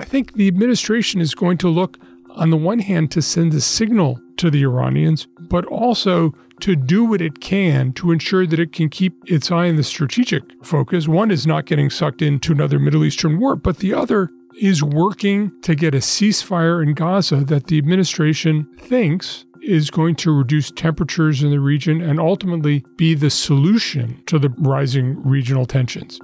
I think the administration is going to look, on the one hand, to send a signal to the Iranians, but also to do what it can to ensure that it can keep its eye on the strategic focus. One is not getting sucked into another Middle Eastern war, but the other is working to get a ceasefire in Gaza that the administration thinks is going to reduce temperatures in the region and ultimately be the solution to the rising regional tensions.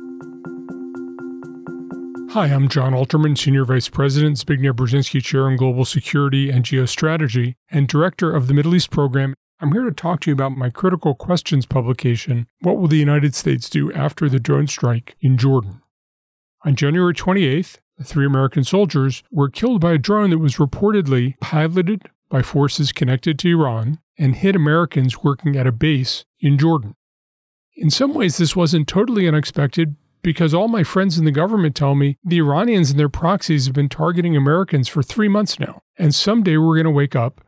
Hi, I'm Jon Alterman, Senior Vice President, Zbigniew Brzezinski Chair in Global Security and Geostrategy, and Director of the Middle East Program. I'm here to talk to you about my Critical Questions publication What Will the United States Do After the Drone Strike in Jordan? On January 28th, three American soldiers were killed by a drone that was reportedly piloted by forces connected to Iran and hit Americans working at a base in Jordan. In some ways, this wasn't totally unexpected because all my friends in the government tell me the Iranians and their proxies have been targeting Americans for three months now. And someday we're going to wake up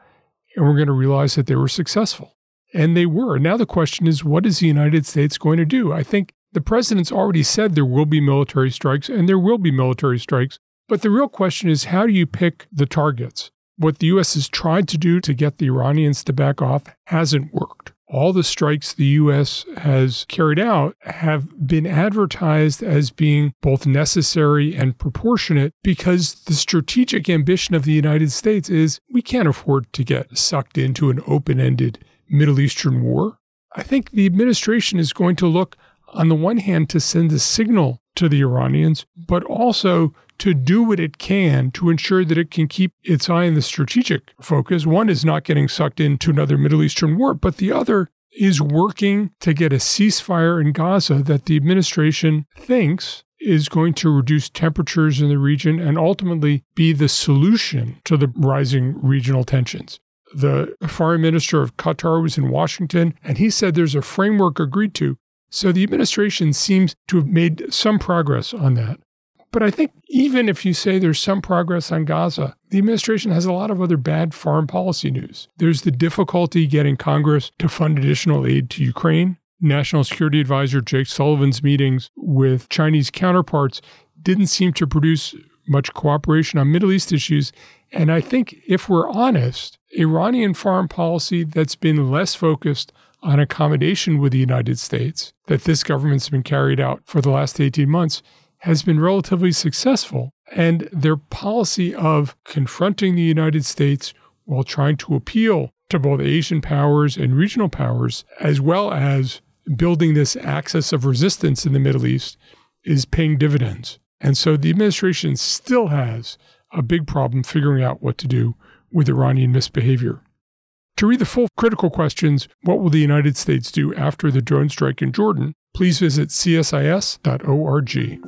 and we're going to realize that they were successful. And they were. Now the question is, what is the United States going to do? I think the president's already said there will be military strikes, and there will be military strikes. But the real question is, how do you pick the targets? What the U.S. has tried to do to get the Iranians to back off hasn't worked. All the strikes the U.S. has carried out have been advertised as being both necessary and proportionate because the strategic ambition of the United States is we can't afford to get sucked into an open ended Middle Eastern war. I think the administration is going to look on the one hand, to send a signal to the Iranians, but also to do what it can to ensure that it can keep its eye on the strategic focus. One is not getting sucked into another Middle Eastern war, but the other is working to get a ceasefire in Gaza that the administration thinks is going to reduce temperatures in the region and ultimately be the solution to the rising regional tensions. The foreign minister of Qatar was in Washington, and he said there's a framework agreed to so the administration seems to have made some progress on that. But I think even if you say there's some progress on Gaza, the administration has a lot of other bad foreign policy news. There's the difficulty getting Congress to fund additional aid to Ukraine. National Security Advisor Jake Sullivan's meetings with Chinese counterparts didn't seem to produce much cooperation on Middle East issues. And I think if we're honest, Iranian foreign policy that's been less focused on accommodation with the United States that this government's been carried out for the last 18 months has been relatively successful. And their policy of confronting the United States while trying to appeal to both Asian powers and regional powers, as well as building this axis of resistance in the Middle East, is paying dividends. And so the administration still has a big problem figuring out what to do with Iranian misbehavior. To read the full critical questions, what will the United States do after the drone strike in Jordan? Please visit csis.org.